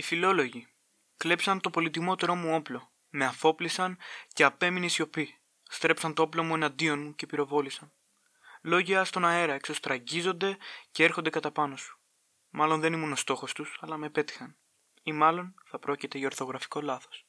Οι φιλόλογοι. Κλέψαν το πολυτιμότερό μου όπλο. Με αφόπλησαν και απέμεινε σιωπή. Στρέψαν το όπλο μου εναντίον μου και πυροβόλησαν. Λόγια στον αέρα εξωστραγγίζονται και έρχονται κατά πάνω σου. Μάλλον δεν ήμουν ο στόχος τους, αλλά με πέτυχαν. Ή μάλλον θα πρόκειται για ορθογραφικό λάθος.